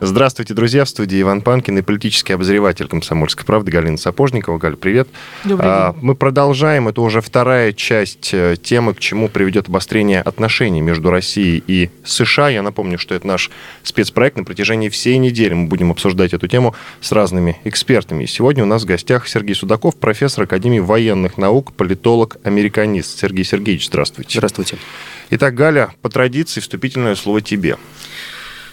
Здравствуйте, друзья. В студии Иван Панкин и политический обозреватель «Комсомольской правды» Галина Сапожникова. Галь, привет. Добрый а, день. Мы продолжаем. Это уже вторая часть э, темы, к чему приведет обострение отношений между Россией и США. Я напомню, что это наш спецпроект. На протяжении всей недели мы будем обсуждать эту тему с разными экспертами. И сегодня у нас в гостях Сергей Судаков, профессор Академии военных наук, политолог, американист. Сергей Сергеевич, здравствуйте. Здравствуйте. Итак, Галя, по традиции вступительное слово тебе.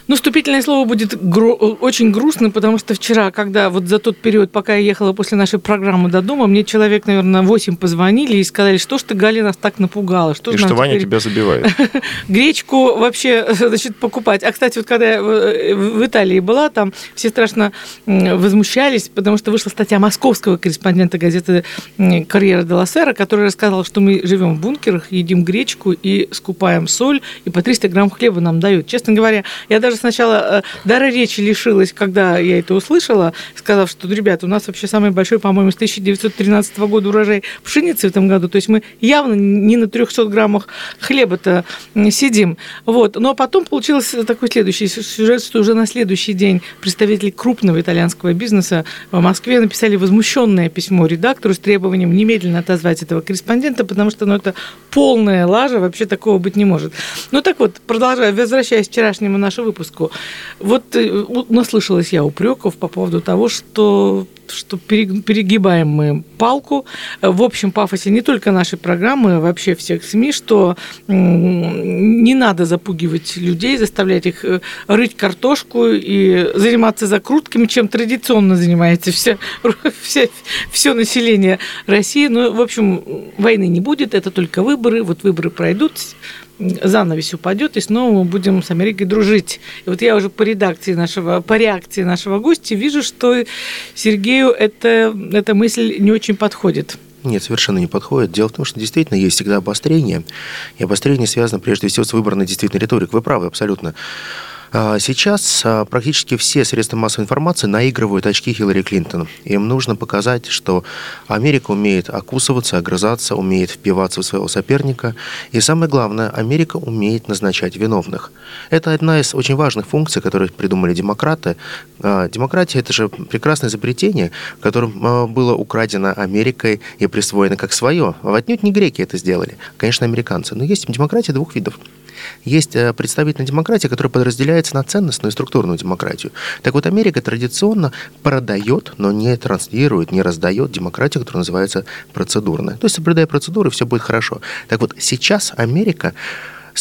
Ну, вступительное слово будет гру- очень грустным, потому что вчера, когда вот за тот период, пока я ехала после нашей программы до дома, мне человек, наверное, 8 позвонили и сказали, что ж ты, Галя, нас так напугала. Что и что Ваня теперь тебя забивает. гречку вообще, значит, покупать. А, кстати, вот когда я в в Италии была, там все страшно возмущались, потому что вышла статья московского корреспондента газеты «Карьера де ла Сера», который рассказал, что мы живем в бункерах, едим гречку и скупаем соль, и по 300 грамм хлеба нам дают. Честно говоря, я даже сначала э, дара речи лишилась, когда я это услышала, сказав, что, ребята, у нас вообще самый большой, по-моему, с 1913 года урожай пшеницы в этом году. То есть мы явно не на 300 граммах хлеба-то сидим. Вот. Но потом получился такой следующий сюжет, что уже на следующий день представители крупного итальянского бизнеса в Москве написали возмущенное письмо редактору с требованием немедленно отозвать этого корреспондента, потому что ну, это полная лажа, вообще такого быть не может. Ну так вот, продолжая, возвращаясь к вчерашнему нашему выпуску, вот э, наслышалась я упреков по поводу того, что что пере- перегибаем мы палку в общем пафосе не только нашей программы, а вообще всех СМИ, что не надо запугивать людей, заставлять их э, рыть картошку и заниматься закрутками, чем традиционно занимается все, все, все население России. Ну, в общем, войны не будет, это только выборы. Вот выборы пройдут, занавес упадет, и снова мы будем с Америкой дружить. И вот я уже по редакции нашего, по реакции нашего гостя вижу, что Сергею это, эта мысль не очень подходит. Нет, совершенно не подходит. Дело в том, что действительно есть всегда обострение. И обострение связано прежде всего с выбранной действительно риторикой. Вы правы абсолютно. А, Сейчас а, практически все средства массовой информации наигрывают очки Хиллари Клинтон. Им нужно показать, что Америка умеет окусываться, огрызаться, умеет впиваться в своего соперника. И самое главное, Америка умеет назначать виновных. Это одна из очень важных функций, которые придумали демократы. А, Демократия – это же прекрасное изобретение, которым было украдено Америкой и присвоено как свое. А Отнюдь не греки это сделали, конечно, американцы. Но есть демократия двух видов. Есть э, представительная демократия, которая подразделяется на ценностную и структурную демократию. Так вот, Америка традиционно продает, но не транслирует, не раздает демократию, которая называется процедурная. То есть, соблюдая процедуры, все будет хорошо. Так вот, сейчас Америка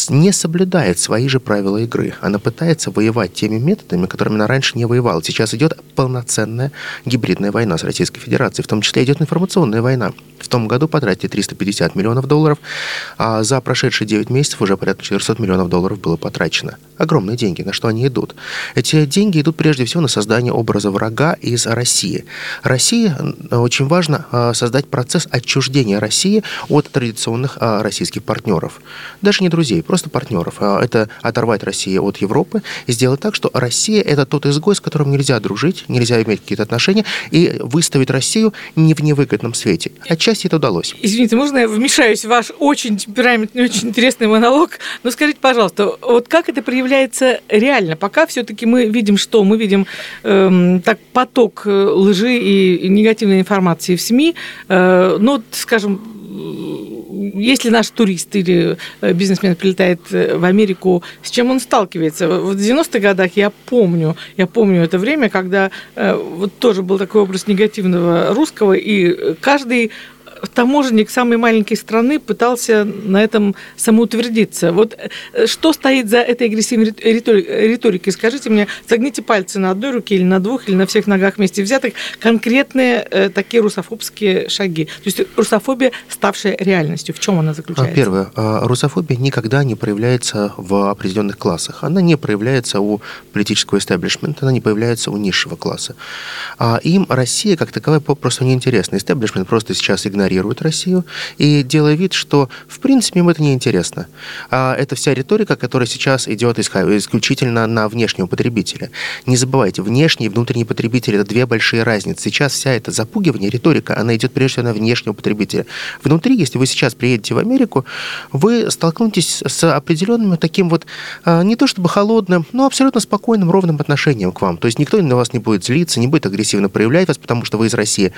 не соблюдает свои же правила игры. Она пытается воевать теми методами, которыми она раньше не воевала. Сейчас идет полноценная гибридная война с Российской Федерацией. В том числе идет информационная война. В том году потратили 350 миллионов долларов, а за прошедшие 9 месяцев уже порядка 400 миллионов долларов было потрачено. Огромные деньги. На что они идут? Эти деньги идут прежде всего на создание образа врага из России. России э, очень важно э, создать процесс отчуждения России от традиционных э, российских партнеров. Даже не друзей, просто партнеров. А Это оторвать Россию от Европы и сделать так, что Россия – это тот изгой, с которым нельзя дружить, нельзя иметь какие-то отношения, и выставить Россию не в невыгодном свете. Отчасти это удалось. Извините, можно я вмешаюсь в ваш очень темпераментный, очень интересный монолог? Но скажите, пожалуйста, вот как это проявляется реально? Пока все-таки мы видим что? Мы видим эм, так поток э, лжи и, негативной информации в СМИ. Э, ну, скажем, если наш турист или э, бизнесмен прилетает э, в Америку, с чем он сталкивается? В 90-х годах я помню, я помню это время, когда э, вот тоже был такой образ негативного русского, и каждый таможенник самой маленькой страны пытался на этом самоутвердиться. Вот э, что стоит за этой агрессивной рит- ритори- риторикой? Скажите мне, согните пальцы на одной руке или на двух, или на всех ногах вместе взятых, конкретные э, такие русофобские шаги. То есть русофобия, ставшая реальностью. В чем она заключается? Первое. А, Русофобия никогда не проявляется в определенных классах. Она не проявляется у политического истеблишмента, она не появляется у низшего класса. А им Россия как таковая попросту неинтересна. Истеблишмент просто сейчас игнорирует игнорируют Россию и делая вид, что в принципе им это не интересно. А это вся риторика, которая сейчас идет исключительно на внешнего потребителя. Не забывайте, внешний и внутренний потребитель – это две большие разницы. Сейчас вся эта запугивание, риторика, она идет прежде всего на внешнего потребителя. Внутри, если вы сейчас приедете в Америку, вы столкнетесь с определенным таким вот, а, не то чтобы холодным, но абсолютно спокойным, ровным отношением к вам. То есть никто на вас не будет злиться, не будет агрессивно проявлять вас, потому что вы из России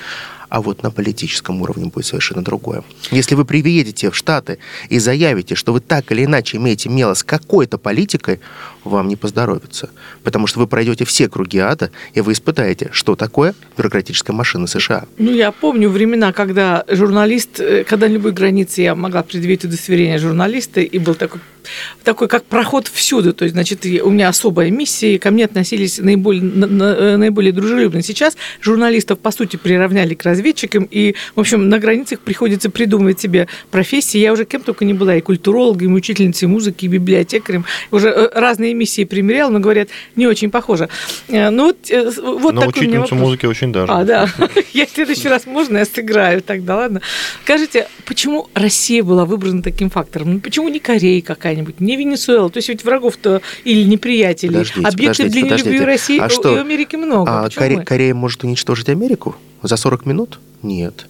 а вот на политическом уровне будет совершенно другое. Если вы приедете в Штаты и заявите, что вы так или иначе имеете дело с какой-то политикой, вам не поздоровится. Потому что вы пройдете все круги ада, и вы испытаете, что такое бюрократическая машина США. Ну, я помню времена, когда журналист, э, когда на любой границе я могла предъявить удостоверение журналиста, и был такой, такой как проход всюду. То есть, значит, у меня особая миссия, и ко мне относились наиболее, э, наиболее дружелюбно. Сейчас журналистов, по сути, приравняли к разведчикам, и, в общем, на границах приходится придумывать себе профессии. Я уже кем только не была, и культурологом, и учительницей музыки, и библиотекарем. Уже э, разные миссии примерял, но говорят, не очень похоже. Э, ну, вот, вот но такой учительницу музыки очень даже. А, да. Я в следующий раз можно я сыграю тогда, ладно? Скажите, почему Россия была выбрана таким фактором? Ну, почему не Корея какая-нибудь, не Венесуэла? То есть ведь врагов-то или неприятелей, подождите, объектов подождите, для нелюбви России а что? и Америки много. А Коре- Корея может уничтожить Америку за 40 минут? Нет.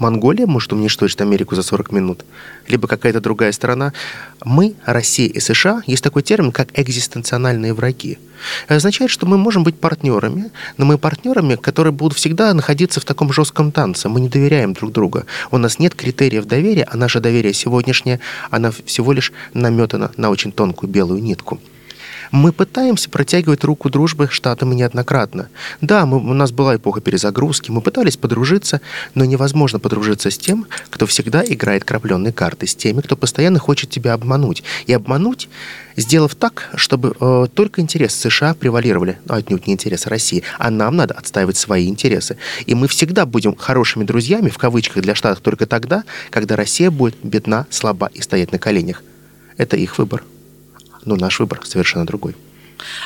Монголия может уничтожить Америку за 40 минут, либо какая-то другая страна. Мы, Россия и США, есть такой термин, как экзистенциональные враги. Это означает, что мы можем быть партнерами, но мы партнерами, которые будут всегда находиться в таком жестком танце. Мы не доверяем друг другу. У нас нет критериев доверия, а наше доверие сегодняшнее, оно всего лишь наметано на очень тонкую белую нитку. Мы пытаемся протягивать руку дружбы Штатам неоднократно. Да, мы, у нас была эпоха перезагрузки, мы пытались подружиться, но невозможно подружиться с тем, кто всегда играет крапленные карты, с теми, кто постоянно хочет тебя обмануть. И обмануть, сделав так, чтобы э, только интересы США превалировали, а отнюдь не интересы России, а нам надо отстаивать свои интересы. И мы всегда будем хорошими друзьями, в кавычках, для Штатов только тогда, когда Россия будет бедна, слаба и стоять на коленях. Это их выбор но наш выбор совершенно другой.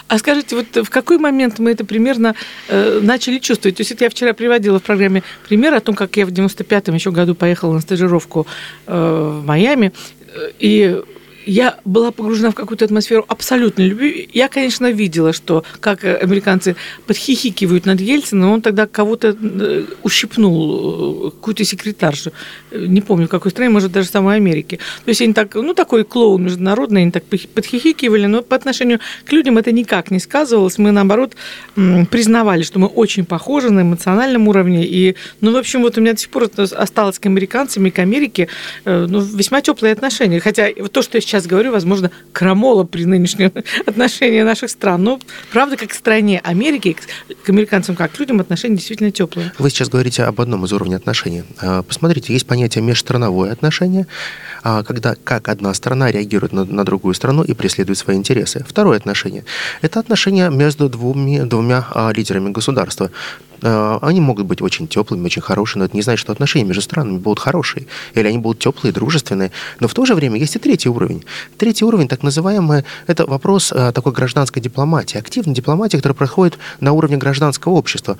А скажите, вот в какой момент мы это примерно э, начали чувствовать? То есть это я вчера приводила в программе пример о том, как я в 95-м еще году поехала на стажировку э, в Майами, э, и я была погружена в какую-то атмосферу абсолютной любви. Я, конечно, видела, что как американцы подхихикивают над Ельцином, он тогда кого-то э, ущипнул, э, какую-то секретаршу. Не помню, какой стране, может, даже самой Америке. То есть они так, ну, такой клоун международный, они так подхихикивали, но по отношению к людям это никак не сказывалось. Мы, наоборот, признавали, что мы очень похожи на эмоциональном уровне. И, ну, в общем, вот у меня до сих пор осталось к американцам и к Америке э, ну, весьма теплые отношения. Хотя то, что я сейчас сейчас говорю, возможно, крамола при нынешнем отношении наших стран. Но правда, как к стране Америки, к американцам как к людям отношения действительно теплые. Вы сейчас говорите об одном из уровней отношений. А, посмотрите, есть понятие межстрановое отношение, когда как одна страна реагирует на, на другую страну и преследует свои интересы. Второе отношение – это отношение между двумя, двумя а, лидерами государства. Э, они могут быть очень теплыми, очень хорошими, но это не значит, что отношения между странами будут хорошие, или они будут теплые, дружественные. Но в то же время есть и третий уровень. Третий уровень, так называемый, это вопрос э, такой гражданской дипломатии, активной дипломатии, которая проходит на уровне гражданского общества.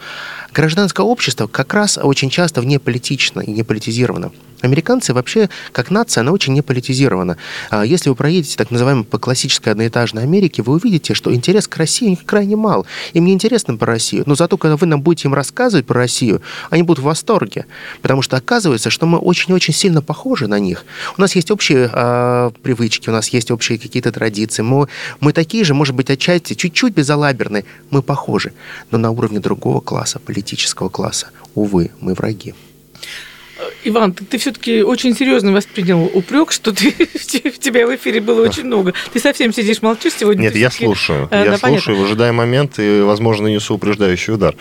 Гражданское общество как раз очень часто вне политично и не политизировано. Американцы вообще, как нация, она очень не политизирована. А если вы проедете так называемой по классической одноэтажной Америке, вы увидите, что интерес к России у них крайне мал. Им не интересно про Россию. Но зато, когда вы нам будете им рассказывать про Россию, они будут в восторге. Потому что оказывается, что мы очень-очень сильно похожи на них. У нас есть общие э, привычки, у нас есть общие какие-то традиции. Мы, мы такие же, может быть, отчасти чуть-чуть безалаберные. Мы похожи. Но на уровне другого класса, политического класса, увы, мы враги. Иван, ты, ты все-таки очень серьезно воспринял упрек, что ты, в тебя в эфире было очень много. Ты совсем сидишь, молчишь сегодня? Нет, я слушаю. А, я да, слушаю, выжидая момент и, возможно, несу упреждающий удар.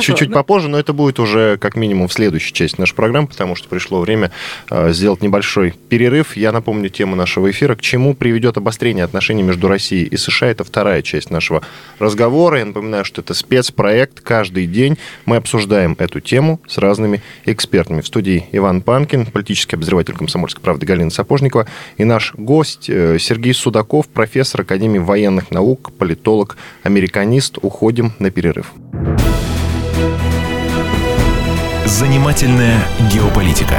Чуть-чуть да. попозже, но это будет уже как минимум в следующей части нашей программы, потому что пришло время э, сделать небольшой перерыв. Я напомню тему нашего эфира. К чему приведет обострение отношений между Россией и США? Это вторая часть нашего разговора. Я напоминаю, что это спецпроект. Каждый день мы обсуждаем эту тему с разными экспертами. В студии Иван Панкин, политический обозреватель комсомольской правды Галина Сапожникова и наш гость э, Сергей Судаков, профессор Академии военных наук, политолог, американист. Уходим на перерыв. Занимательная геополитика.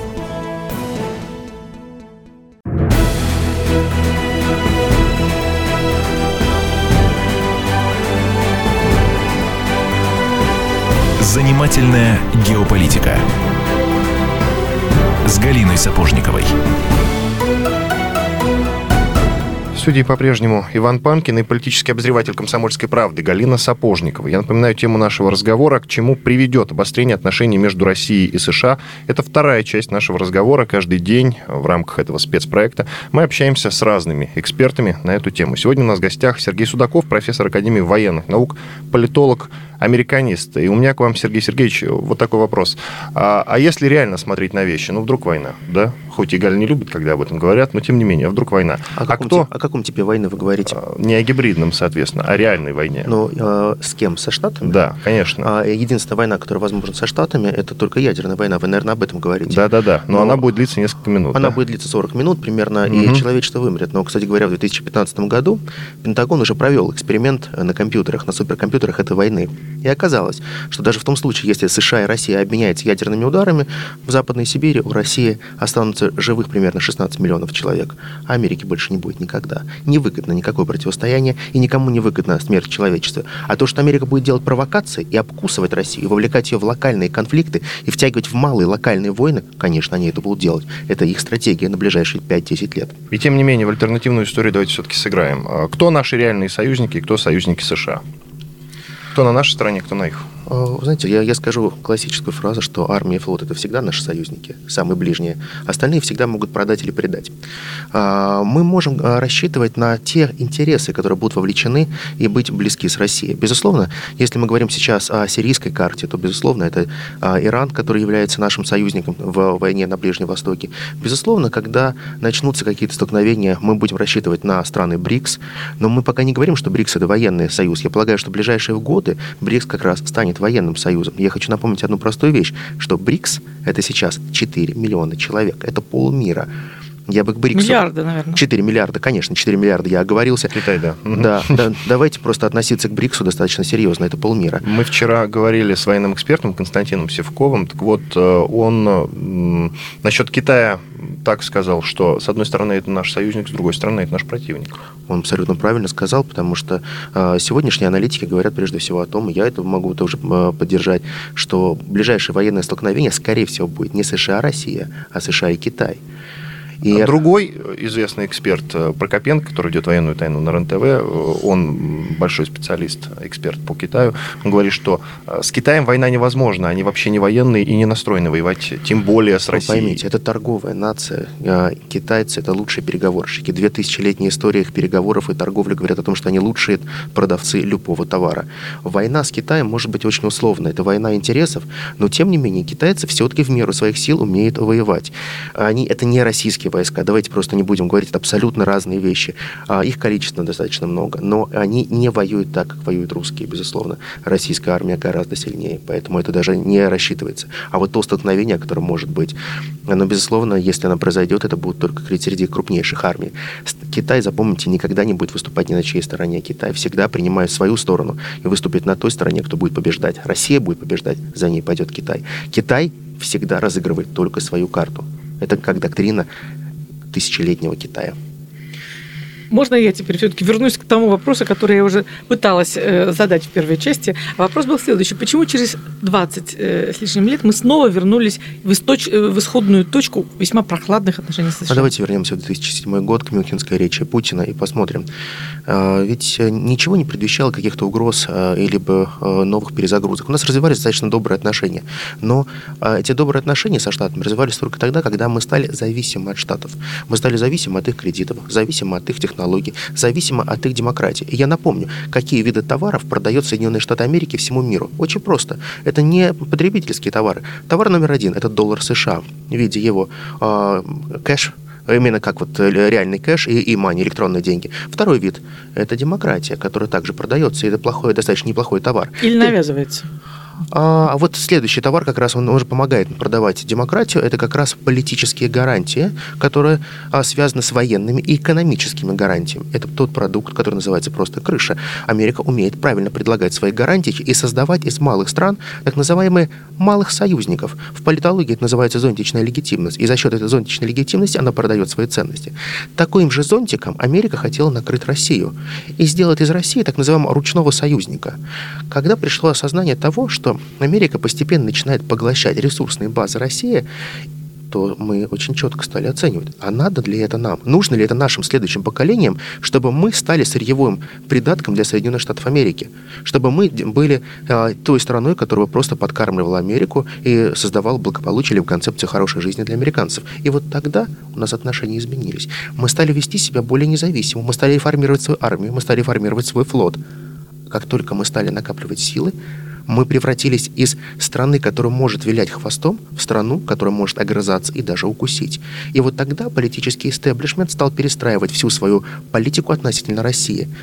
Занимательная геополитика с Галиной Сапожниковой. В по-прежнему Иван Панкин и политический обозреватель «Комсомольской правды» Галина Сапожникова. Я напоминаю тему нашего разговора, к чему приведет обострение отношений между Россией и США. Это вторая часть нашего разговора. Каждый день в рамках этого спецпроекта мы общаемся с разными экспертами на эту тему. Сегодня у нас в гостях Сергей Судаков, профессор Академии военных наук, политолог, американист. И у меня к вам, Сергей Сергеевич, вот такой вопрос. А, а если реально смотреть на вещи, ну вдруг война, да? Хоть и Галь не любит, когда об этом говорят, но тем не менее, а вдруг война. О каком, а кто... О каком типе войны вы говорите? А, не о гибридном, соответственно, а о реальной войне. Ну, э, с кем? Со Штатами? Да, конечно. А единственная война, которая возможна со Штатами, это только ядерная война. Вы, наверное, об этом говорите. Да-да-да, но, но она будет длиться несколько минут. Она да? будет длиться 40 минут примерно, угу. и человечество вымрет. Но, кстати говоря, в 2015 году Пентагон уже провел эксперимент на компьютерах, на суперкомпьютерах этой войны. И оказалось, что даже в том случае, если США и Россия обменяются ядерными ударами, в Западной Сибири у России останутся живых примерно 16 миллионов человек, а Америки больше не будет никогда. Невыгодно никакое противостояние, и никому не выгодна смерть человечества. А то, что Америка будет делать провокации и обкусывать Россию, и вовлекать ее в локальные конфликты, и втягивать в малые локальные войны, конечно, они это будут делать. Это их стратегия на ближайшие 5-10 лет. И тем не менее, в альтернативную историю давайте все-таки сыграем. А кто наши реальные союзники и кто союзники США? Кто на нашей стороне, кто на их? Э, знаете, я, я скажу классическую фразу, что армия и флот – это всегда наши союзники, самые ближние. Остальные всегда могут продать или предать. А, мы можем а, рассчитывать на те интересы, которые будут вовлечены и быть близки с Россией. Безусловно, если мы говорим сейчас о сирийской карте, то, безусловно, это а, Иран, который является нашим союзником в войне на Ближнем Востоке. Безусловно, когда начнутся какие-то столкновения, мы будем рассчитывать на страны БРИКС, но мы пока не говорим, что БРИКС – это военный союз. Я полагаю, что в ближайшие годы БРИКС как раз станет военным союзом. Я хочу напомнить одну простую вещь, что БРИКС – это сейчас 4 миллиона человек, это полмира. Я бы к БРИКСу... Миллиарды, наверное. 4 миллиарда, конечно, 4 миллиарда, я оговорился. Китай, да. Да, да. Давайте просто относиться к БРИКСу достаточно серьезно, это полмира. Мы вчера говорили с военным экспертом Константином Севковым, так вот, э, он насчет Китая так сказал, что, с одной стороны, это наш союзник, с другой стороны, это наш противник. Он абсолютно правильно сказал, потому что э, сегодняшние аналитики говорят прежде всего о том, и я это могу тоже э, поддержать, что ближайшее военное столкновение, скорее всего, будет не США-Россия, а США и Китай. И... А другой известный эксперт э, Прокопенко, который ведет военную тайну на РНТВ, э, он большой специалист, эксперт по Китаю, он говорит, что э, с Китаем война невозможна, они вообще не военные и не настроены воевать, тем более с Россией. Вы поймите, это торговая нация. Китайцы – это лучшие переговорщики. Две тысячелетние истории их переговоров и торговли говорят о том, что они лучшие продавцы любого товара. Война с Китаем может быть очень условной. Это война интересов, но тем не менее китайцы все-таки в меру своих сил умеют воевать. Они, это не российские войска. Давайте просто не будем говорить, это абсолютно разные вещи. А, их количество достаточно много, но они не воюют так, как воюют русские, безусловно. Российская армия гораздо сильнее, поэтому это даже не рассчитывается. А вот то столкновение, которое может быть, оно, безусловно, если оно произойдет, это будет только среди крупнейших армий. Китай, запомните, никогда не будет выступать ни на чьей стороне. Китай всегда принимает свою сторону и выступит на той стороне, кто будет побеждать. Россия будет побеждать, за ней пойдет Китай. Китай всегда разыгрывает только свою карту. Это как доктрина тысячелетнего Китая. Можно я теперь все-таки вернусь к тому вопросу, который я уже пыталась э, задать в первой части. Вопрос был следующий. Почему через 20 э, с лишним лет мы снова вернулись в, источ... Э, в исходную точку весьма прохладных отношений с США? А давайте вернемся в 2007 год к Мюнхенской речи Путина и посмотрим. А, ведь ничего не предвещало каких-то угроз или бы новых перезагрузок. У нас развивались достаточно добрые отношения. Но эти добрые отношения со Штатами развивались только тогда, когда мы стали зависимы от Штатов. Мы стали зависимы от их кредитов, зависимы от их технологий технологий, зависимо от их демократии. И я напомню, какие виды товаров продает Соединенные Штаты Америки всему миру. Очень просто. Это не потребительские товары. Товар номер один – это доллар США в виде его э, кэш, именно как вот реальный кэш и, и мани, электронные деньги. Второй вид – это демократия, которая также продается, и это плохой, достаточно неплохой товар. Или навязывается. А вот следующий товар как раз он уже помогает продавать демократию. Это как раз политические гарантии, которые а, связаны с военными и экономическими гарантиями. Это тот продукт, который называется просто крыша. Америка умеет правильно предлагать свои гарантии и создавать из малых стран так называемые малых союзников. В политологии это называется зонтичная легитимность. И за счет этой зонтичной легитимности она продает свои ценности. Таким же зонтиком Америка хотела накрыть Россию и сделать из России так называемого ручного союзника. Когда пришло осознание того, что что Америка постепенно начинает поглощать ресурсные базы России, то мы очень четко стали оценивать, а надо ли это нам? Нужно ли это нашим следующим поколениям, чтобы мы стали сырьевым придатком для Соединенных Штатов Америки? Чтобы мы были э, той страной, которая просто подкармливала Америку и создавала благополучие или в концепцию хорошей жизни для американцев. И вот тогда у нас отношения изменились. Мы стали вести себя более независимо, мы стали формировать свою армию, мы стали формировать свой флот. Как только мы стали накапливать силы, мы превратились из страны, которая может вилять хвостом, в страну, которая может огрызаться и даже укусить. И вот тогда политический истеблишмент стал перестраивать всю свою политику относительно России –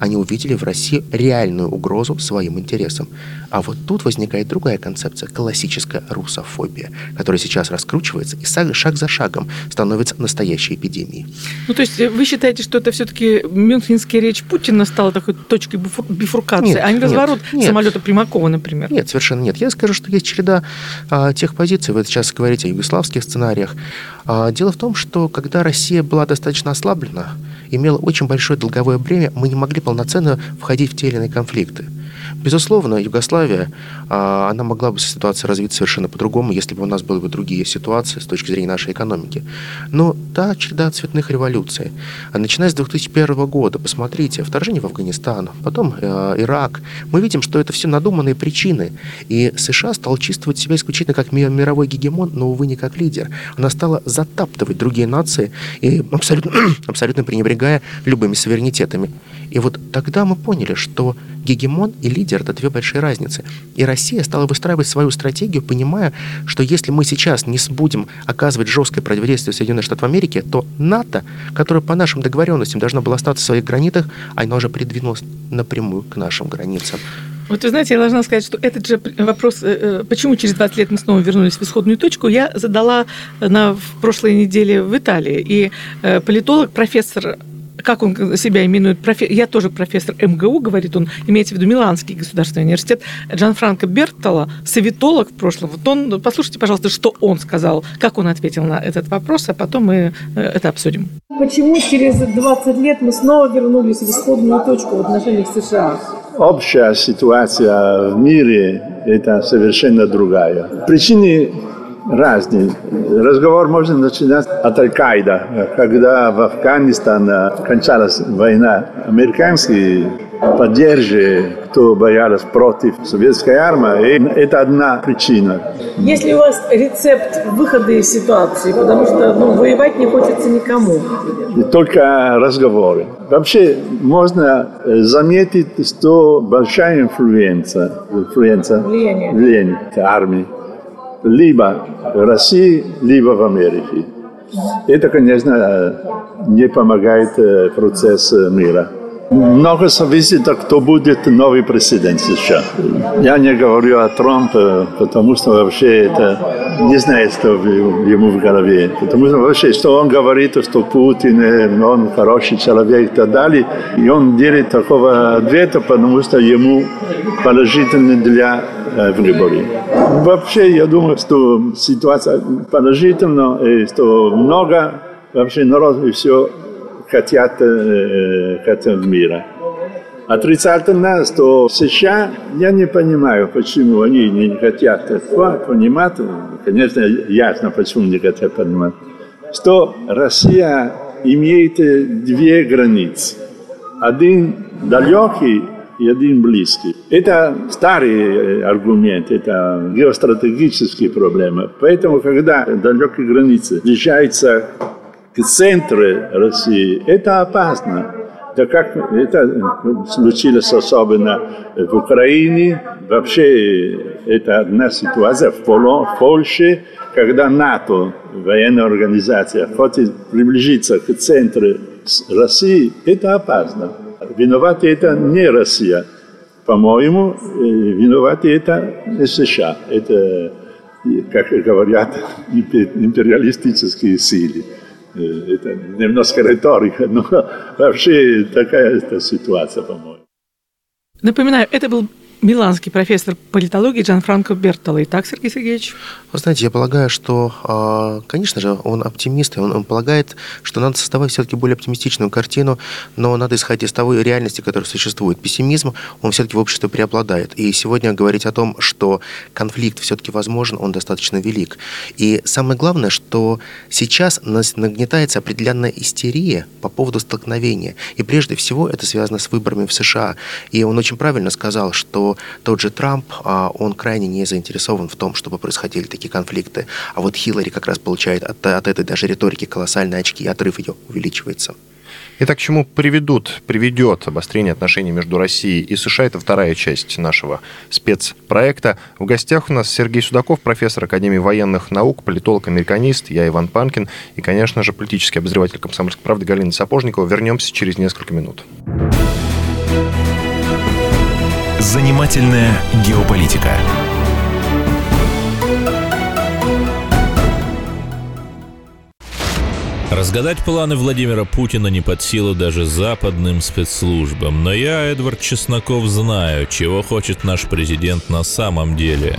они увидели в России реальную угрозу своим интересам. А вот тут возникает другая концепция, классическая русофобия, которая сейчас раскручивается и шаг за шагом становится настоящей эпидемией. Ну, то есть вы считаете, что это все-таки мюнхенская речь Путина стала такой точкой бифуркации, нет, а не разворот нет, самолета Примакова, например? Нет, совершенно нет. Я скажу, что есть череда а, тех позиций, вы сейчас говорите о югославских сценариях. А, дело в том, что когда Россия была достаточно ослаблена, имела очень большое долговое бремя, мы не могли полноценно входить в те или иные конфликты. Безусловно, Югославия, а, она могла бы ситуация развиться совершенно по-другому, если бы у нас были бы другие ситуации с точки зрения нашей экономики. Но та череда цветных революций, начиная с 2001 года, посмотрите, вторжение в Афганистан, потом э, Ирак, мы видим, что это все надуманные причины. И США стал чувствовать себя исключительно как мировой гегемон, но, увы, не как лидер. Она стала затаптывать другие нации и абсолютно, абсолютно пренебрегая любыми суверенитетами. И вот тогда мы поняли, что гегемон и лидер – это две большие разницы. И Россия стала выстраивать свою стратегию, понимая, что если мы сейчас не будем оказывать жесткое противодействие Соединенных Штатов Америки, то НАТО, которое по нашим договоренностям должно было остаться в своих границах, оно уже придвинулось напрямую к нашим границам. Вот вы знаете, я должна сказать, что этот же вопрос, э, э, почему через 20 лет мы снова вернулись в исходную точку, я задала на, в прошлой неделе в Италии. И э, политолог, профессор как он себя именует, профе... я тоже профессор МГУ, говорит он, имеется в виду Миланский государственный университет, Джан Франко Бертола, советолог в прошлом. Вот он, послушайте, пожалуйста, что он сказал, как он ответил на этот вопрос, а потом мы э, это обсудим. Почему через 20 лет мы снова вернулись в исходную точку в отношениях США? Общая ситуация в мире – это совершенно другая. Причины разные. Разговор можно начинать от Аль-Каида. Когда в Афганистане кончалась война, американские поддержки, кто боялись против советской армии, это одна причина. Есть ли у вас рецепт выхода из ситуации? Потому что ну, воевать не хочется никому. И только разговоры. Вообще можно заметить, что большая инфлюенция, инфлюенция влияние. влияние армии либо в России, либо в Америке. Это, конечно, не помогает э, процессу мира. Много зависит от кто будет новый президент сейчас. Я не говорю о Трампе, потому что вообще это не знаю, что ему в голове. Потому что вообще, что он говорит, что Путин, э, он хороший человек и так далее. И он делает такого ответа, потому что ему положительно для э, выборов. Вообще, я думаю, что ситуация положительная, и что много вообще народ и все хотят, э, хотят мира. Отрицательно, что США, я не понимаю, почему они не хотят понимать, конечно, ясно, почему не хотят понимать, что Россия имеет две границы. Один далекий и один близкий. Это старый аргумент, это геостратегические проблемы. Поэтому, когда далекие границы сближаются к центру России, это опасно. Да как это случилось особенно в Украине, вообще это одна ситуация в, Поло, в Польше, когда НАТО, военная организация, хочет приблизиться к центру России, это опасно. Виноваты это не Россия. По-моему, виноваты это не США. Это, как говорят, империалистические силы. Это немножко риторика, но вообще такая ситуация, по-моему. Напоминаю, это был миланский профессор политологии Джан Франко Бертола. Итак, Сергей Сергеевич. Вы знаете, я полагаю, что, а, конечно же, он оптимист, и он, он полагает, что надо создавать все-таки более оптимистичную картину, но надо исходить из того реальности, которая существует. Пессимизм, он все-таки в обществе преобладает. И сегодня говорить о том, что конфликт все-таки возможен, он достаточно велик. И самое главное, что сейчас нагнетается определенная истерия по поводу столкновения. И прежде всего это связано с выборами в США. И он очень правильно сказал, что тот же Трамп, а, он крайне не заинтересован в том, чтобы происходили такие конфликты. А вот Хиллари как раз получает от, от этой даже риторики колоссальные очки, и отрыв ее увеличивается. Итак, к чему приведут, приведет обострение отношений между Россией и США? Это вторая часть нашего спецпроекта. В гостях у нас Сергей Судаков, профессор Академии военных наук, политолог-американист, я Иван Панкин и, конечно же, политический обозреватель «Комсомольской правды» Галина Сапожникова. Вернемся через несколько минут. Занимательная геополитика. Разгадать планы Владимира Путина не под силу даже западным спецслужбам. Но я, Эдвард Чесноков, знаю, чего хочет наш президент на самом деле.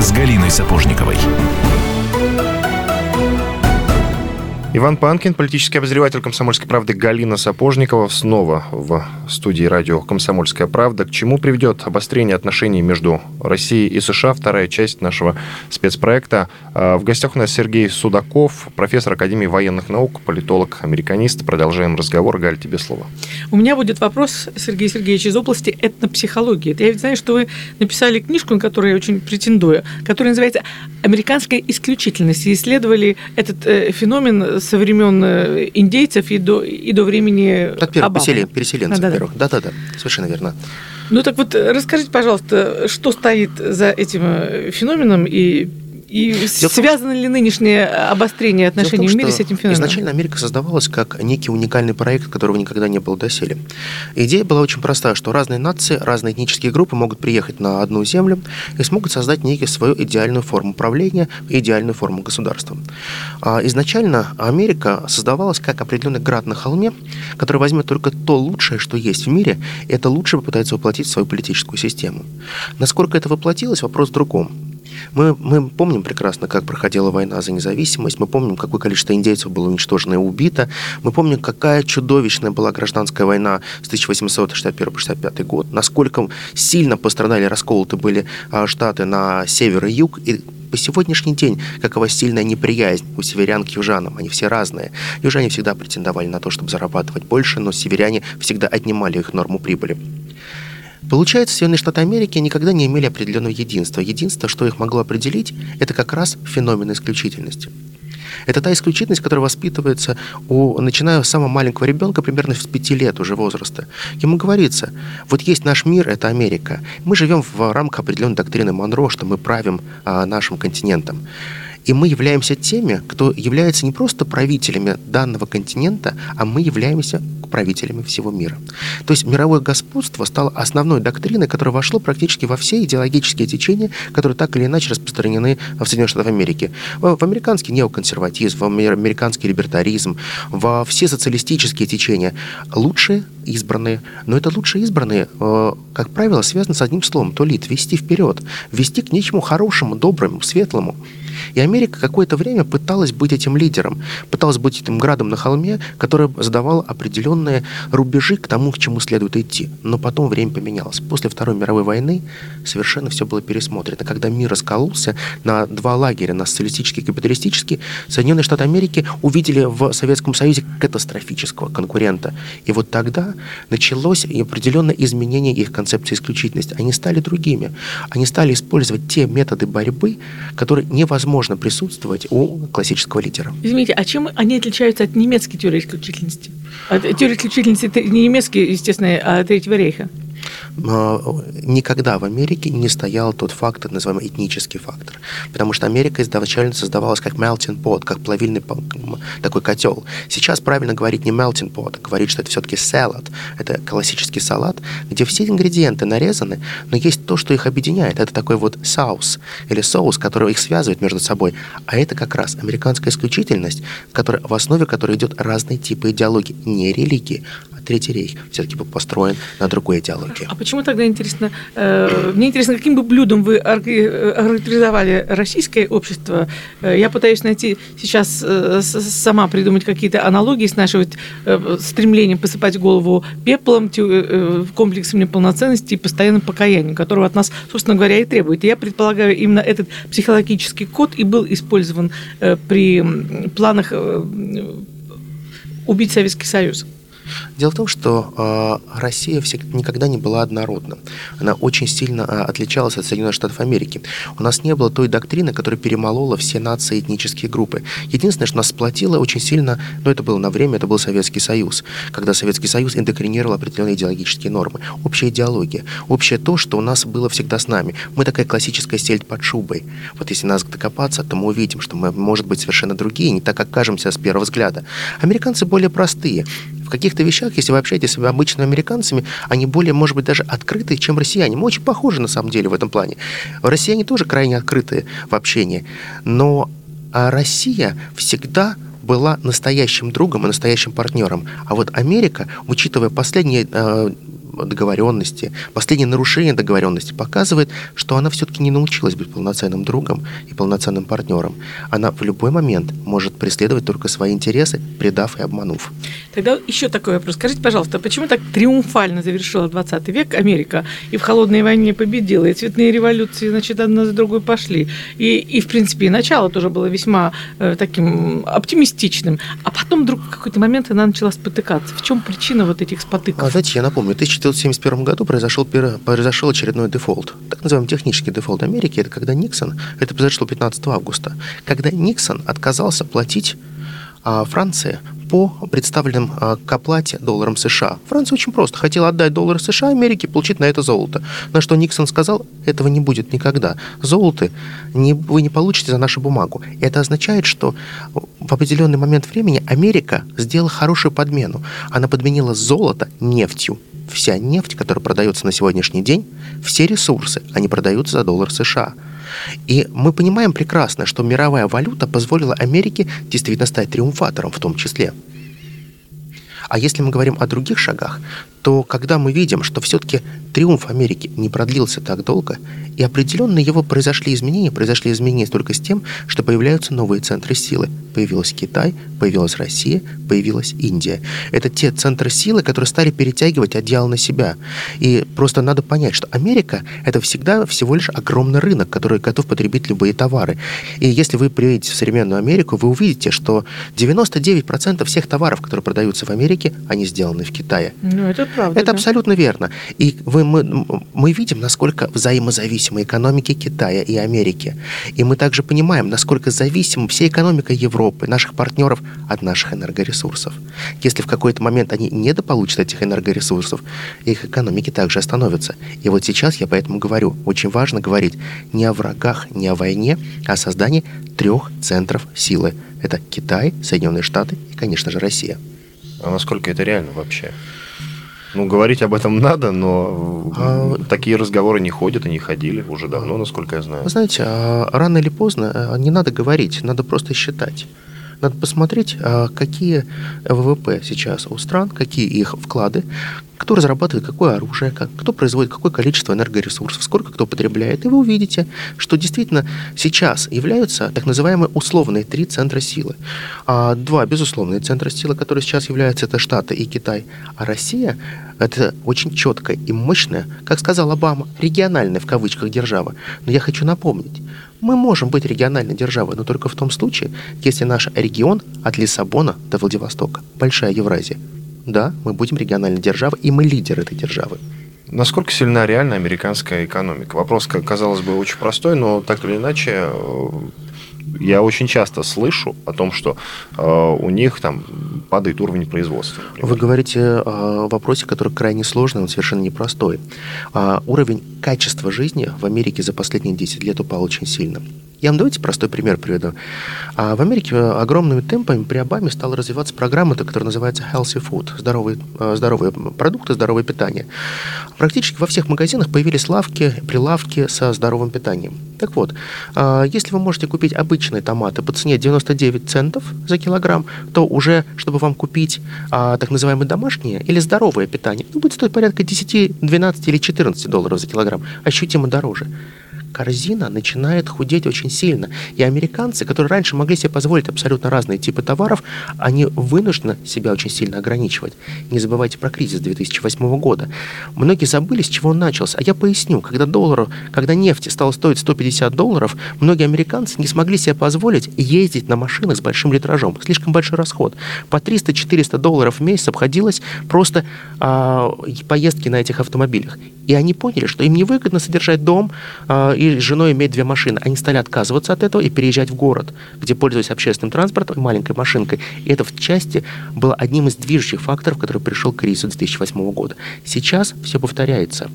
с Галиной Сапожниковой. Иван Панкин, политический обозреватель «Комсомольской правды» Галина Сапожникова снова в студии радио «Комсомольская правда». К чему приведет обострение отношений между Россией и США? Вторая часть нашего спецпроекта. А, в гостях у нас Сергей Судаков, профессор Академии военных наук, политолог, американист. Продолжаем разговор. Галь, тебе слово. У меня будет вопрос, Сергей Сергеевич, из области этнопсихологии. Я ведь знаю, что вы написали книжку, на которую я очень претендую, которая называется «Американская исключительность». И исследовали этот э, феномен со времен э, индейцев и до, и до времени От первых пересели, переселенцев да, первых. Да-да-да, совершенно верно. Ну так вот, расскажите, пожалуйста, что стоит за этим э, феноменом и и Дело связано том, ли нынешнее обострение отношений том, в мире с этим феноменом? Изначально Америка создавалась как некий уникальный проект, которого никогда не было доселе. Идея была очень простая, что разные нации, разные этнические группы могут приехать на одну землю и смогут создать некую свою идеальную форму правления, идеальную форму государства. А изначально Америка создавалась как определенный град на холме, который возьмет только то лучшее, что есть в мире, и это лучше попытается воплотить в свою политическую систему. Насколько это воплотилось, вопрос в другом. Мы, мы помним прекрасно, как проходила война за независимость, мы помним, какое количество индейцев было уничтожено и убито, мы помним, какая чудовищная была гражданская война с 1861 по 65 год, насколько сильно пострадали, расколоты были а, штаты на север и юг, и по сегодняшний день какова сильная неприязнь у северян к южанам. Они все разные. Южане всегда претендовали на то, чтобы зарабатывать больше, но северяне всегда отнимали их норму прибыли. Получается, Соединенные Штаты Америки никогда не имели определенного единства. Единство, что их могло определить, это как раз феномен исключительности. Это та исключительность, которая воспитывается, у, начиная с самого маленького ребенка, примерно с пяти лет уже возраста. Ему говорится, вот есть наш мир, это Америка. Мы живем в рамках определенной доктрины Монро, что мы правим а, нашим континентом. И мы являемся теми, кто является не просто правителями данного континента, а мы являемся правителями всего мира. То есть мировое господство стало основной доктриной, которая вошла практически во все идеологические течения, которые так или иначе распространены в Соединенных Штатах Америки. В, американский неоконсерватизм, в американский либертаризм, во все социалистические течения. Лучшие избранные. Но это лучшие избранные, э, как правило, связаны с одним словом – то лид, вести вперед, вести к нечему хорошему, доброму, светлому. И Америка какое-то время пыталась быть этим лидером, пыталась быть этим градом на холме, который задавал определенные рубежи к тому, к чему следует идти. Но потом время поменялось. После Второй мировой войны совершенно все было пересмотрено. Когда мир раскололся на два лагеря, на социалистический и капиталистический, Соединенные Штаты Америки увидели в Советском Союзе катастрофического конкурента. И вот тогда началось определенное изменение их концепции исключительности. Они стали другими. Они стали использовать те методы борьбы, которые невозможно присутствовать у классического лидера. Извините, а чем они отличаются от немецкой теории исключительности? От теории исключительности это не немецкие, естественно, а Третьего рейха. Никогда в Америке не стоял тот фактор, называемый этнический фактор. Потому что Америка изначально создавалась как melting pot, как плавильный такой котел. Сейчас правильно говорить не melting pot, а говорить, что это все-таки салат. Это классический салат, где все ингредиенты нарезаны, но есть то, что их объединяет. Это такой вот саус или соус, который их связывает между собой. А это как раз американская исключительность, которая, в основе которой идет разные типы идеологии, не религии, Третий рейх все-таки был построен на другой идеологии. А почему тогда интересно, э, мне интересно, каким бы блюдом вы охарактеризовали российское общество? Э, я пытаюсь найти сейчас э, сама придумать какие-то аналогии с нашим э, стремлением посыпать голову пеплом, э, комплексом неполноценности и постоянным покаянием, которого от нас, собственно говоря, и требует. Я предполагаю, именно этот психологический код и был использован э, при планах э, убить Советский Союз. Дело в том, что э, Россия всегда, никогда не была однородна. Она очень сильно э, отличалась от Соединенных Штатов Америки. У нас не было той доктрины, которая перемолола все нации и этнические группы. Единственное, что нас сплотило очень сильно, но ну, это было на время, это был Советский Союз, когда Советский Союз интегрировал определенные идеологические нормы. Общая идеология, общее то, что у нас было всегда с нами. Мы такая классическая сельдь под шубой. Вот если нас докопаться, то мы увидим, что мы, может быть, совершенно другие, не так, как кажемся с первого взгляда. Американцы более простые в каких-то вещах, если вы общаетесь с обычными американцами, они более, может быть, даже открытые, чем россияне. Мы очень похожи, на самом деле, в этом плане. Россияне тоже крайне открытые в общении. Но а Россия всегда была настоящим другом и настоящим партнером. А вот Америка, учитывая последние э, договоренности, последнее нарушение договоренности показывает, что она все-таки не научилась быть полноценным другом и полноценным партнером. Она в любой момент может преследовать только свои интересы, предав и обманув. Тогда еще такой вопрос. Скажите, пожалуйста, почему так триумфально завершила 20 век Америка и в холодной войне победила, и цветные революции, значит, одна за другой пошли. И, и в принципе, и начало тоже было весьма э, таким оптимистичным. А потом вдруг в какой-то момент она начала спотыкаться. В чем причина вот этих спотыков? А, знаете, я напомню, 1971 году произошел, произошел очередной дефолт. Так называемый технический дефолт Америки. Это когда Никсон, это произошло 15 августа, когда Никсон отказался платить а, Франции по представленным а, к оплате долларам США. Франция очень просто хотела отдать доллары США Америке получить на это золото. На что Никсон сказал, этого не будет никогда. Золото не, вы не получите за нашу бумагу. Это означает, что в определенный момент времени Америка сделала хорошую подмену. Она подменила золото нефтью вся нефть, которая продается на сегодняшний день, все ресурсы, они продаются за доллар США. И мы понимаем прекрасно, что мировая валюта позволила Америке действительно стать триумфатором в том числе. А если мы говорим о других шагах, то когда мы видим, что все-таки триумф Америки не продлился так долго, и определенно его произошли изменения, произошли изменения только с тем, что появляются новые центры силы. Появился Китай, появилась Россия, появилась Индия. Это те центры силы, которые стали перетягивать одеяло на себя. И просто надо понять, что Америка – это всегда всего лишь огромный рынок, который готов потребить любые товары. И если вы приедете в современную Америку, вы увидите, что 99% всех товаров, которые продаются в Америке, они сделаны в Китае. Ну, это правда. Это да? абсолютно верно. И вы, мы, мы видим, насколько взаимозависимы экономики Китая и Америки. И мы также понимаем, насколько зависима вся экономика Европы, наших партнеров от наших энергоресурсов. Если в какой-то момент они недополучат этих энергоресурсов, их экономики также остановятся. И вот сейчас я поэтому говорю, очень важно говорить не о врагах, не о войне, а о создании трех центров силы. Это Китай, Соединенные Штаты и, конечно же, Россия. А насколько это реально вообще? Ну, говорить об этом надо, но а... такие разговоры не ходят и не ходили уже давно, насколько я знаю. Вы знаете, а, рано или поздно э, не надо говорить, надо просто считать. Надо посмотреть, а, какие ВВП сейчас у стран, какие их вклады, кто разрабатывает какое оружие, как, кто производит какое количество энергоресурсов, сколько кто потребляет. И вы увидите, что действительно сейчас являются так называемые условные три центра силы. А два безусловные центра силы, которые сейчас являются, это Штаты и Китай. А Россия – это очень четкая и мощная, как сказал Обама, региональная в кавычках держава. Но я хочу напомнить, мы можем быть региональной державой, но только в том случае, если наш регион от Лиссабона до Владивостока, Большая Евразия, да, мы будем региональной державой, и мы лидер этой державы. Насколько сильна реально американская экономика? Вопрос, казалось бы, очень простой, но так или иначе э, я очень часто слышу о том, что э, у них там падает уровень производства. Например. Вы говорите о вопросе, который крайне сложный, он совершенно непростой. А, уровень качества жизни в Америке за последние 10 лет упал очень сильно. Я вам давайте простой пример приведу. А в Америке огромными темпами при Обаме стала развиваться программа, которая называется Healthy Food, здоровые, э, здоровые продукты, здоровое питание. Практически во всех магазинах появились лавки, прилавки со здоровым питанием. Так вот, а, если вы можете купить обычные томаты по цене 99 центов за килограмм, то уже, чтобы вам купить а, так называемое домашнее или здоровое питание, ну, будет стоить порядка 10, 12 или 14 долларов за килограмм, ощутимо дороже корзина начинает худеть очень сильно. И американцы, которые раньше могли себе позволить абсолютно разные типы товаров, они вынуждены себя очень сильно ограничивать. Не забывайте про кризис 2008 года. Многие забыли, с чего он начался. А я поясню. Когда доллару, когда нефть стала стоить 150 долларов, многие американцы не смогли себе позволить ездить на машинах с большим литражом. Слишком большой расход. По 300-400 долларов в месяц обходилось просто а, поездки на этих автомобилях. И они поняли, что им невыгодно содержать дом э, и с женой иметь две машины. Они стали отказываться от этого и переезжать в город, где пользуясь общественным транспортом и маленькой машинкой. И это в части было одним из движущих факторов, который пришел к кризису 2008 года. Сейчас все повторяется.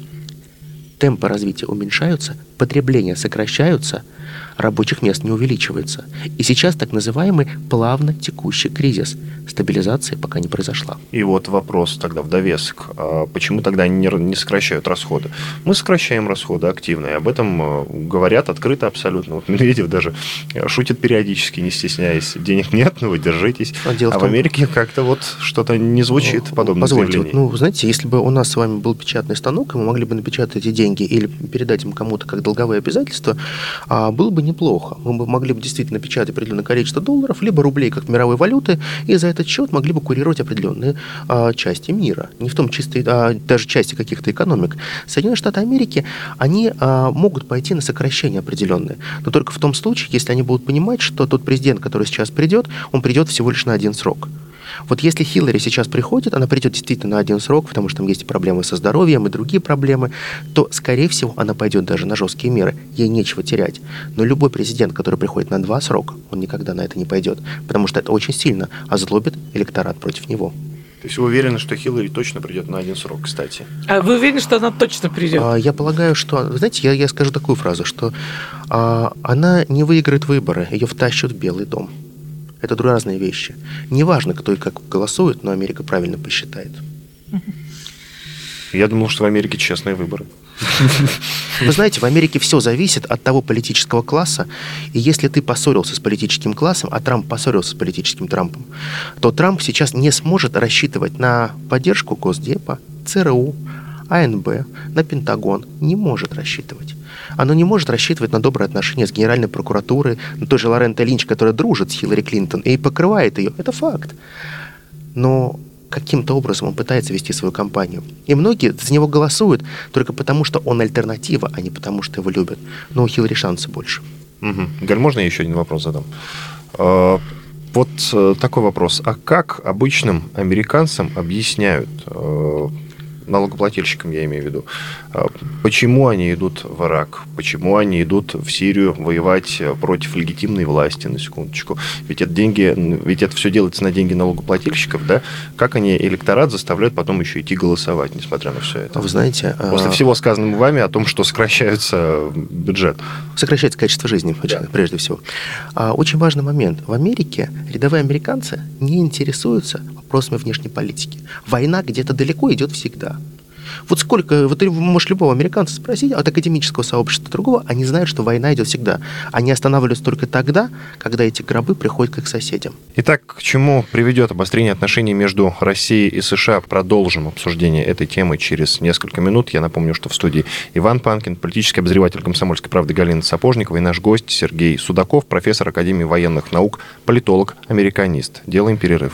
Темпы развития уменьшаются, потребления сокращаются – рабочих мест не увеличивается. И сейчас так называемый плавно текущий кризис. Стабилизация пока не произошла. И вот вопрос тогда в довесок. А почему тогда они не, не сокращают расходы? Мы сокращаем расходы активно, и об этом э, говорят открыто абсолютно. Вот Медведев даже шутит периодически, не стесняясь. Денег нет, ну вы держитесь. А, а в, том, в Америке как-то вот что-то не звучит ну, подобное Позвольте, вот, ну, знаете, если бы у нас с вами был печатный станок, и мы могли бы напечатать эти деньги или передать им кому-то как долговые обязательства, а, было бы неплохо. Мы бы могли бы действительно печатать определенное количество долларов, либо рублей как мировой валюты, и за этот счет могли бы курировать определенные а, части мира. Не в том числе а, даже части каких-то экономик. Соединенные Штаты Америки, они а, могут пойти на сокращение определенное. Но только в том случае, если они будут понимать, что тот президент, который сейчас придет, он придет всего лишь на один срок. Вот если Хиллари сейчас приходит, она придет действительно на один срок, потому что там есть проблемы со здоровьем и другие проблемы, то, скорее всего, она пойдет даже на жесткие меры. Ей нечего терять. Но любой президент, который приходит на два срока, он никогда на это не пойдет, потому что это очень сильно озлобит электорат против него. То есть вы уверены, что Хиллари точно придет на один срок, кстати? А вы уверены, что она точно придет? А, я полагаю, что... Знаете, я, я скажу такую фразу, что а, она не выиграет выборы, ее втащат в Белый дом. Это разные вещи. Неважно, кто и как голосует, но Америка правильно посчитает. Я думал, что в Америке честные выборы. Вы знаете, в Америке все зависит от того политического класса, и если ты поссорился с политическим классом, а Трамп поссорился с политическим Трампом, то Трамп сейчас не сможет рассчитывать на поддержку Госдепа, ЦРУ, АНБ, на Пентагон. Не может рассчитывать оно не может рассчитывать на добрые отношения с Генеральной прокуратурой, на той же Лоренто Линч, которая дружит с Хиллари Клинтон и покрывает ее. Это факт. Но каким-то образом он пытается вести свою кампанию. И многие за него голосуют только потому, что он альтернатива, а не потому, что его любят. Но у Хиллари шансы больше. Угу. Галь, можно я еще один вопрос задам? А, вот э, такой вопрос. А как обычным американцам объясняют э, налогоплательщикам, я имею в виду, а, почему они идут в Ирак, почему они идут в Сирию воевать э, против легитимной власти, на секундочку. Ведь это деньги, ведь это все делается на деньги налогоплательщиков, да? Как они электорат заставляют потом еще идти голосовать, несмотря на все это? Вы знаете... После а... всего сказанного вами о том, что сокращается бюджет. Сокращается качество жизни, да. прежде всего. А, очень важный момент. В Америке рядовые американцы не интересуются вопросами внешней политики. Война где-то далеко идет всегда. Вот сколько, вот ты можешь любого американца спросить, от академического сообщества другого, они знают, что война идет всегда. Они останавливаются только тогда, когда эти гробы приходят к их соседям. Итак, к чему приведет обострение отношений между Россией и США? Продолжим обсуждение этой темы через несколько минут. Я напомню, что в студии Иван Панкин, политический обозреватель комсомольской правды Галина Сапожникова и наш гость Сергей Судаков, профессор Академии военных наук, политолог, американист. Делаем перерыв.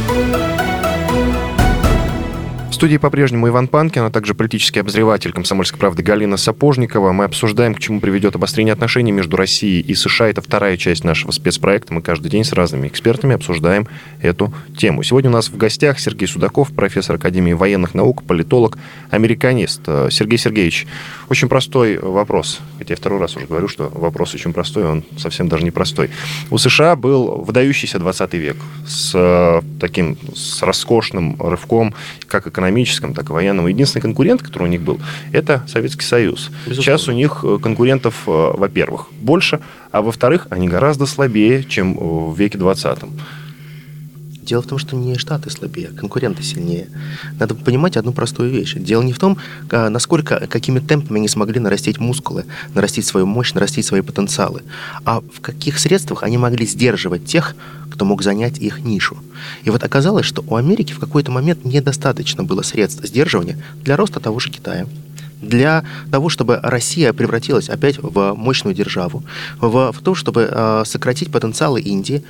Студии по-прежнему Иван Панкин, а также политический обозреватель комсомольской правды Галина Сапожникова. Мы обсуждаем, к чему приведет обострение отношений между Россией и США. Это вторая часть нашего спецпроекта. Мы каждый день с разными экспертами обсуждаем эту тему. Сегодня у нас в гостях Сергей Судаков, профессор Академии военных наук, политолог, американист. Сергей Сергеевич, очень простой вопрос. Хотя я второй раз уже говорю, что вопрос очень простой, он совсем даже не простой. У США был выдающийся 20 век с э, таким с роскошным рывком, как экономически экономическом, так и военном. Единственный конкурент, который у них был, это Советский Союз. Безусловно. Сейчас у них э, конкурентов, э, во-первых, больше, а во-вторых, они гораздо слабее, чем в веке 20 Дело в том, что не Штаты слабее, а конкуренты сильнее. Надо понимать одну простую вещь. Дело не в том, насколько, какими темпами они смогли нарастить мускулы, нарастить свою мощь, нарастить свои потенциалы, а в каких средствах они могли сдерживать тех, кто мог занять их нишу. И вот оказалось, что у Америки в какой-то момент недостаточно было средств сдерживания для роста того же Китая, для того, чтобы Россия превратилась опять в мощную державу, в, в то, чтобы э, сократить потенциалы Индии,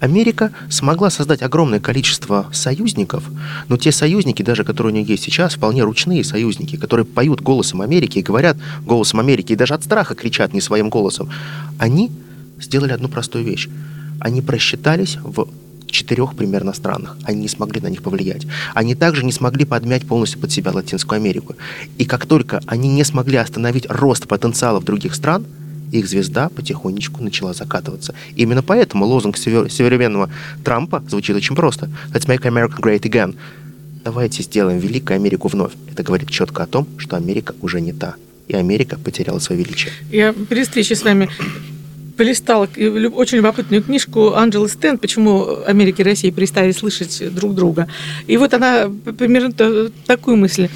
Америка смогла создать огромное количество союзников, но те союзники, даже которые у нее есть сейчас, вполне ручные союзники, которые поют голосом Америки и говорят голосом Америки, и даже от страха кричат не своим голосом, они сделали одну простую вещь. Они просчитались в четырех примерно странах. Они не смогли на них повлиять. Они также не смогли подмять полностью под себя Латинскую Америку. И как только они не смогли остановить рост потенциалов других стран, их звезда потихонечку начала закатываться. именно поэтому лозунг современного Трампа звучит очень просто. Let's make America great again. Давайте сделаем великую Америку вновь. Это говорит четко о том, что Америка уже не та. И Америка потеряла свое величие. Я при встрече с вами полистала очень любопытную книжку Анджелы Стэн «Почему Америка и Россия перестали слышать друг друга». И вот она примерно такую мысль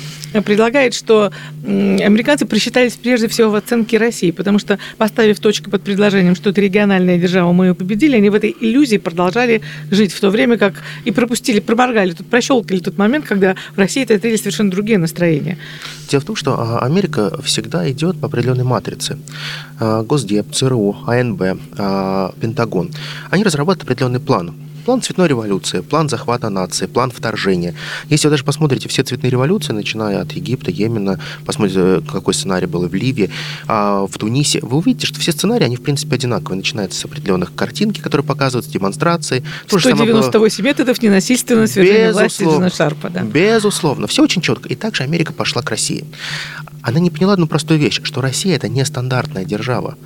предлагает, что американцы просчитались прежде всего в оценке России, потому что, поставив точку под предложением, что это региональная держава, мы ее победили, они в этой иллюзии продолжали жить, в то время как и пропустили, проморгали, тут прощелкали тот момент, когда в России это совершенно другие настроения. Дело в том, что а, Америка всегда идет по определенной матрице. А, Госдеп, ЦРУ, АНБ, а, Пентагон. Они разрабатывают определенный план План цветной революции, план захвата нации, план вторжения. Если вы даже посмотрите все цветные революции, начиная от Египта, Йемена, посмотрите, какой сценарий был в Ливии, а в Тунисе, вы увидите, что все сценарии, они в принципе одинаковые. Начинаются с определенных картинки, которые показывают демонстрации. 198 было... методов ненасильственного свержения власти Джона Шарпа. Да. Безусловно. Все очень четко. И также Америка пошла к России она не поняла одну простую вещь, что Россия это не стандартная держава.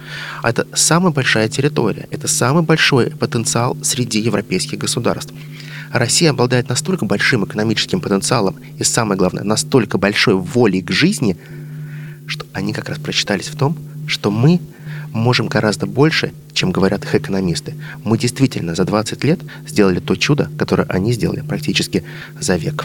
а Это самая большая территория, это самый большой потенциал среди европейских государств. Россия обладает настолько большим экономическим потенциалом и, самое главное, настолько большой волей к жизни, что они как раз прочитались в том, что мы можем гораздо больше, чем говорят их экономисты. Мы действительно за 20 лет сделали то чудо, которое они сделали практически за век.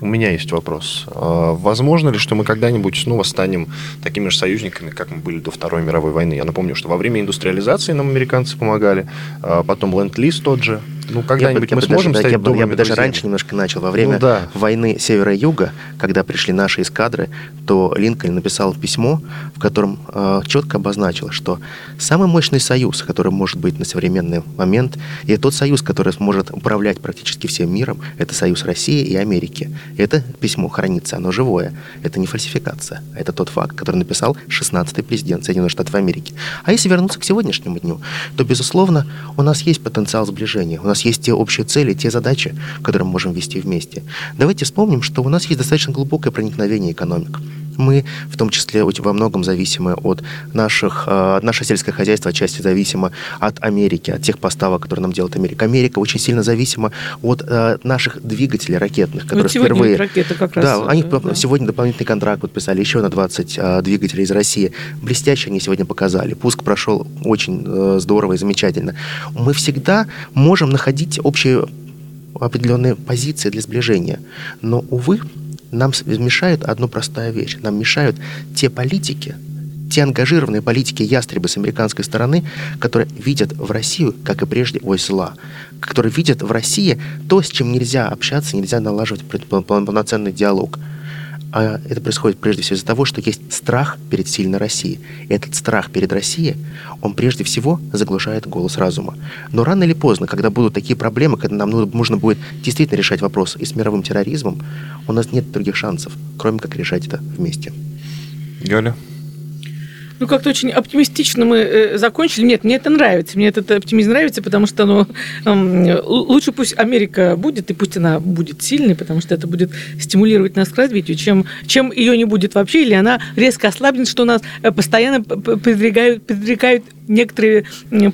У меня есть вопрос. А возможно ли, что мы когда-нибудь снова станем такими же союзниками, как мы были до Второй мировой войны? Я напомню, что во время индустриализации нам американцы помогали, а потом ленд-лиз тот же, ну, когда-нибудь мы сможем даже, стать я, бы, я бы даже друзьями? раньше немножко начал. Во время Ну да. войны Севера и Юга, когда пришли наши эскадры, то Линкольн написал письмо, в котором э, четко обозначил, что самый мощный союз, который может быть на современный момент, и тот союз, который сможет управлять практически всем миром, это союз России и Америки. И это письмо хранится, оно живое. Это не фальсификация, это тот факт, который написал 16-й президент Соединенных Штатов Америки. А если вернуться к сегодняшнему дню, то, безусловно, у нас есть потенциал сближения, у нас есть те общие цели, те задачи, которые мы можем вести вместе. Давайте вспомним, что у нас есть достаточно глубокое проникновение экономик. Мы, в том числе, во многом зависимы от наших... Э, наше сельское хозяйство отчасти зависимо от Америки, от тех поставок, которые нам делает Америка. Америка очень сильно зависима от э, наших двигателей ракетных, которые Вот впервые... ракеты как раз, Да, они э, да. сегодня дополнительный контракт подписали еще на 20 э, двигателей из России. Блестяще они сегодня показали. Пуск прошел очень э, здорово и замечательно. Мы всегда можем находить общие определенные позиции для сближения. Но, увы, нам мешает одна простая вещь. Нам мешают те политики, те ангажированные политики ястребы с американской стороны, которые видят в Россию, как и прежде, ось зла, которые видят в России то, с чем нельзя общаться, нельзя налаживать полноценный диалог. А это происходит прежде всего из-за того, что есть страх перед сильной Россией. И этот страх перед Россией, он прежде всего заглушает голос разума. Но рано или поздно, когда будут такие проблемы, когда нам ну- нужно будет действительно решать вопрос и с мировым терроризмом, у нас нет других шансов, кроме как решать это вместе. Галя? Ну, как-то очень оптимистично мы э, закончили. Нет, мне это нравится. Мне этот оптимизм нравится, потому что ну, л- лучше пусть Америка будет, и пусть она будет сильной, потому что это будет стимулировать нас к развитию, чем, чем ее не будет вообще, или она резко ослабнет, что нас э, постоянно предрекают, предрекают некоторые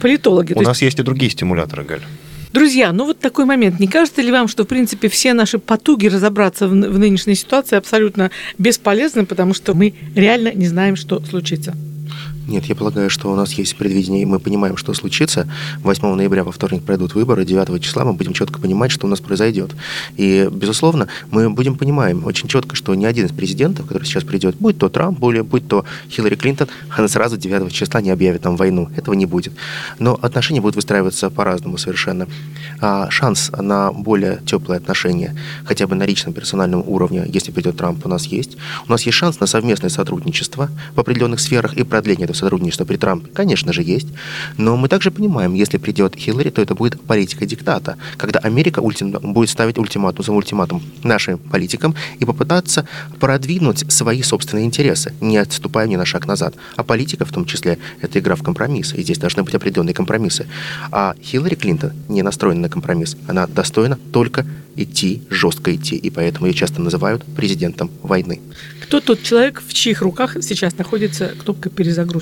политологи. У То есть нас есть и другие стимуляторы, Галь. Друзья, ну вот такой момент. Не кажется ли вам, что, в принципе, все наши потуги разобраться в нынешней ситуации абсолютно бесполезны, потому что мы реально не знаем, что случится? Нет, я полагаю, что у нас есть предвидение, и мы понимаем, что случится. 8 ноября во вторник пройдут выборы, 9 числа мы будем четко понимать, что у нас произойдет. И, безусловно, мы будем понимаем очень четко, что ни один из президентов, который сейчас придет, будь то Трамп, более, будь то Хиллари Клинтон, она сразу 9 числа не объявит нам войну. Этого не будет. Но отношения будут выстраиваться по-разному совершенно. А шанс на более теплые отношения, хотя бы на личном персональном уровне, если придет Трамп, у нас есть. У нас есть шанс на совместное сотрудничество в определенных сферах и продление этого сотрудничества при Трампе, конечно же, есть. Но мы также понимаем, если придет Хиллари, то это будет политика диктата, когда Америка ультим- будет ставить ультиматум за ультиматум нашим политикам и попытаться продвинуть свои собственные интересы, не отступая ни на шаг назад. А политика, в том числе, это игра в компромиссы, и здесь должны быть определенные компромиссы. А Хиллари Клинтон не настроена на компромисс. Она достойна только идти, жестко идти, и поэтому ее часто называют президентом войны. Кто тот человек, в чьих руках сейчас находится кнопка перезагрузки?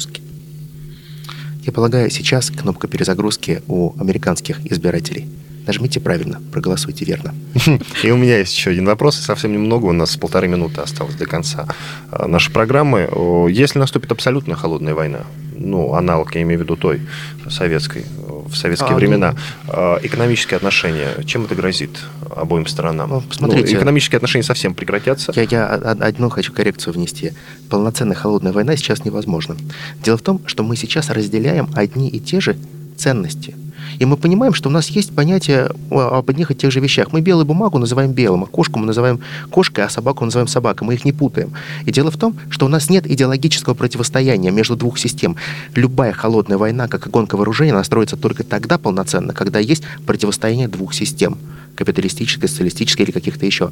Я полагаю, сейчас кнопка перезагрузки у американских избирателей. Нажмите правильно, проголосуйте верно. И у меня есть еще один вопрос, и совсем немного, у нас полторы минуты осталось до конца а, нашей программы. Если наступит абсолютно холодная война, ну, аналог, я имею в виду той советской, э, в советские А, ну- времена, а, экономические отношения, чем это грозит обоим сторонам? Ну, посмотрите. Ну, экономические отношения совсем прекратятся. Я, я одну хочу коррекцию внести. Полноценная холодная война сейчас невозможна. Дело в том, что мы сейчас разделяем одни и те же ценности. И мы понимаем, что у нас есть понятие об одних и тех же вещах. Мы белую бумагу называем белым, а кошку мы называем кошкой, а собаку называем собакой. Мы их не путаем. И дело в том, что у нас нет идеологического противостояния между двух систем. Любая холодная война, как и гонка вооружений, она строится только тогда полноценно, когда есть противостояние двух систем. Капиталистической, социалистической или каких-то еще.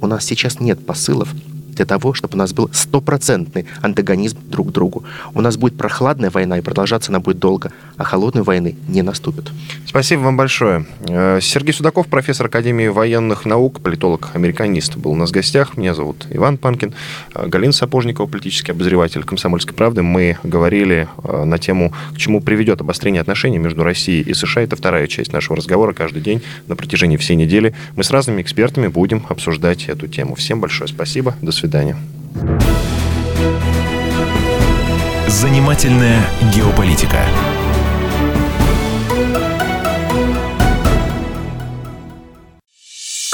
У нас сейчас нет посылов для того, чтобы у нас был стопроцентный антагонизм друг к другу. У нас будет прохладная война, и продолжаться она будет долго, а холодной войны не наступит. Спасибо вам большое. Э, Сергей Судаков, профессор Академии военных наук, политолог, американист, был у нас в гостях. Меня зовут Иван Панкин. Э, Галина Сапожникова, политический обозреватель «Комсомольской правды». Мы говорили э, на тему, к чему приведет обострение отношений между Россией и США. Это вторая часть нашего разговора каждый день на протяжении всей недели. Мы с разными экспертами будем обсуждать эту тему. Всем большое спасибо. До свидания. Занимательная геополитика.